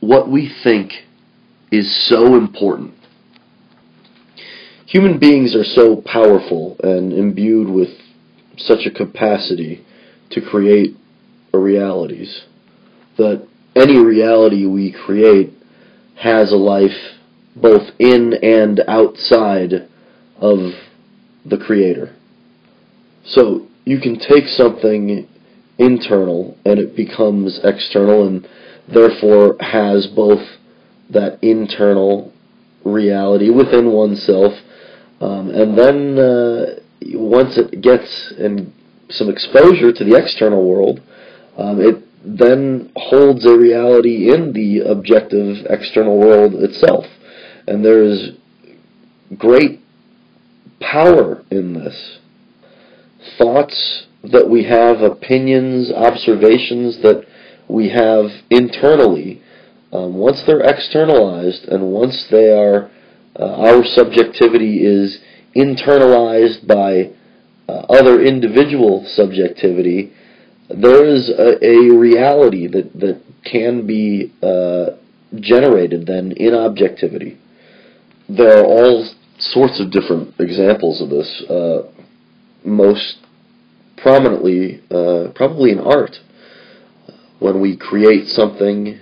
what we think is so important. Human beings are so powerful and imbued with such a capacity to create realities that any reality we create has a life both in and outside of the creator. So you can take something internal and it becomes external and therefore has both that internal reality within oneself um, and then uh, once it gets in some exposure to the external world um, it then holds a reality in the objective external world itself. And there's great power in this. Thoughts that we have, opinions, observations that we have internally, um, once they're externalized and once they are, uh, our subjectivity is internalized by uh, other individual subjectivity, there is a, a, reality that, that can be uh, generated then in objectivity. There are all sorts of different examples of this. Uh, most prominently, uh, probably in art. When we create something,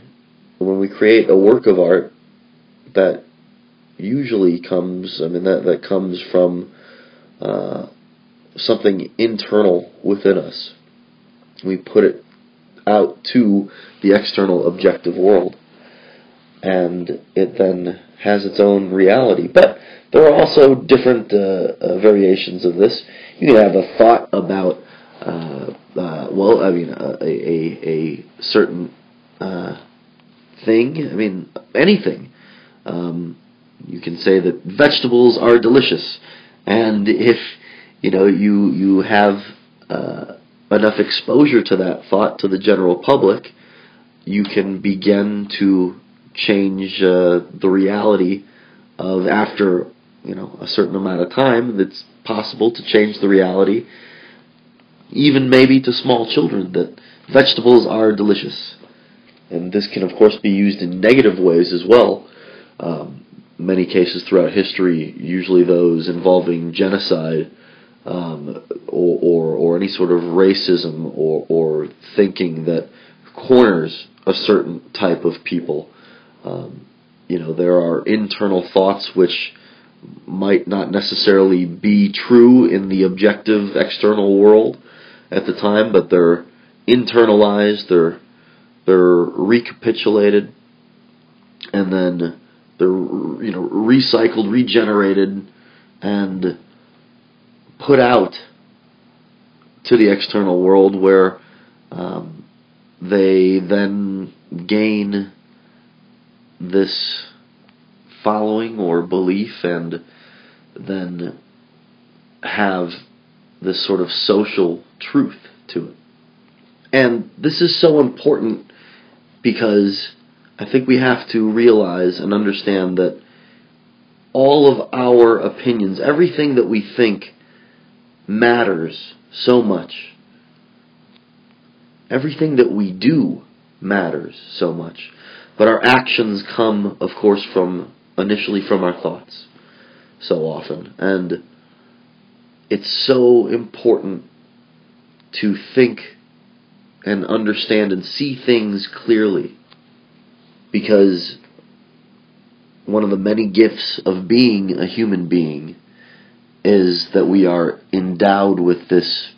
when we create a work of art, that usually comes, I mean, that, that comes from uh, something internal within us. We put it out to the external objective world, and it then has its own reality. But there are also different uh, uh, variations of this. You can have a thought about, well, I mean, a, a, a certain uh, thing. I mean, anything. Um, you can say that vegetables are delicious, and if you know you you have uh, enough exposure to that thought to the general public, you can begin to change the reality of after you know a certain amount of time that's possible to change the reality even maybe to small children that vegetables are delicious. And this can of course be used in negative ways as well. Um, many cases throughout history usually those involving genocide um, or, or, or any sort of racism or, or thinking that corners a certain type of people. Um, you know there are internal thoughts which might not necessarily be true in the objective external world at the time, but they're internalized, they're they're recapitulated, and then they're you know recycled, regenerated, and put out to the external world where um, they then gain this following or belief and then have this sort of social truth to it. And this is so important because I think we have to realize and understand that all of our opinions, everything that we think matters so much. Everything that we do matters so much. But our actions come, of course, from initially from our thoughts so often. And it's so important to think and understand and see things clearly. Because one of the many gifts of being a human being is that we are endowed with this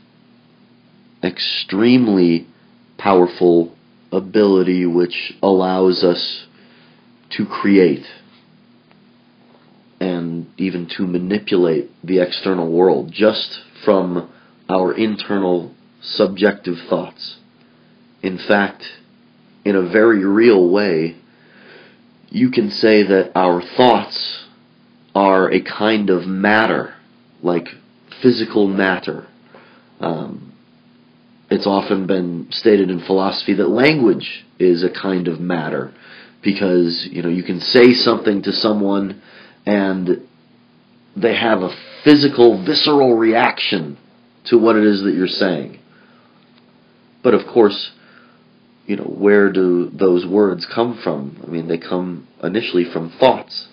extremely powerful ability which allows us to create even to manipulate the external world just from our internal subjective thoughts. In fact, in a very real way, you can say that our thoughts are a kind of matter, like physical matter. Um, it's often been stated in philosophy that language is a kind of matter because you know you can say something to someone and they have a physical, visceral reaction to what it is that you're saying. But of course, you know, where do those words come from? I mean, they come initially from thoughts.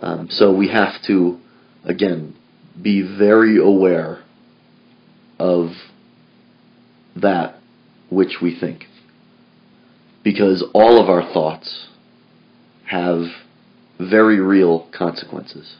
Um, so we have to, again, be very aware of that which we think. Because all of our thoughts have very real consequences.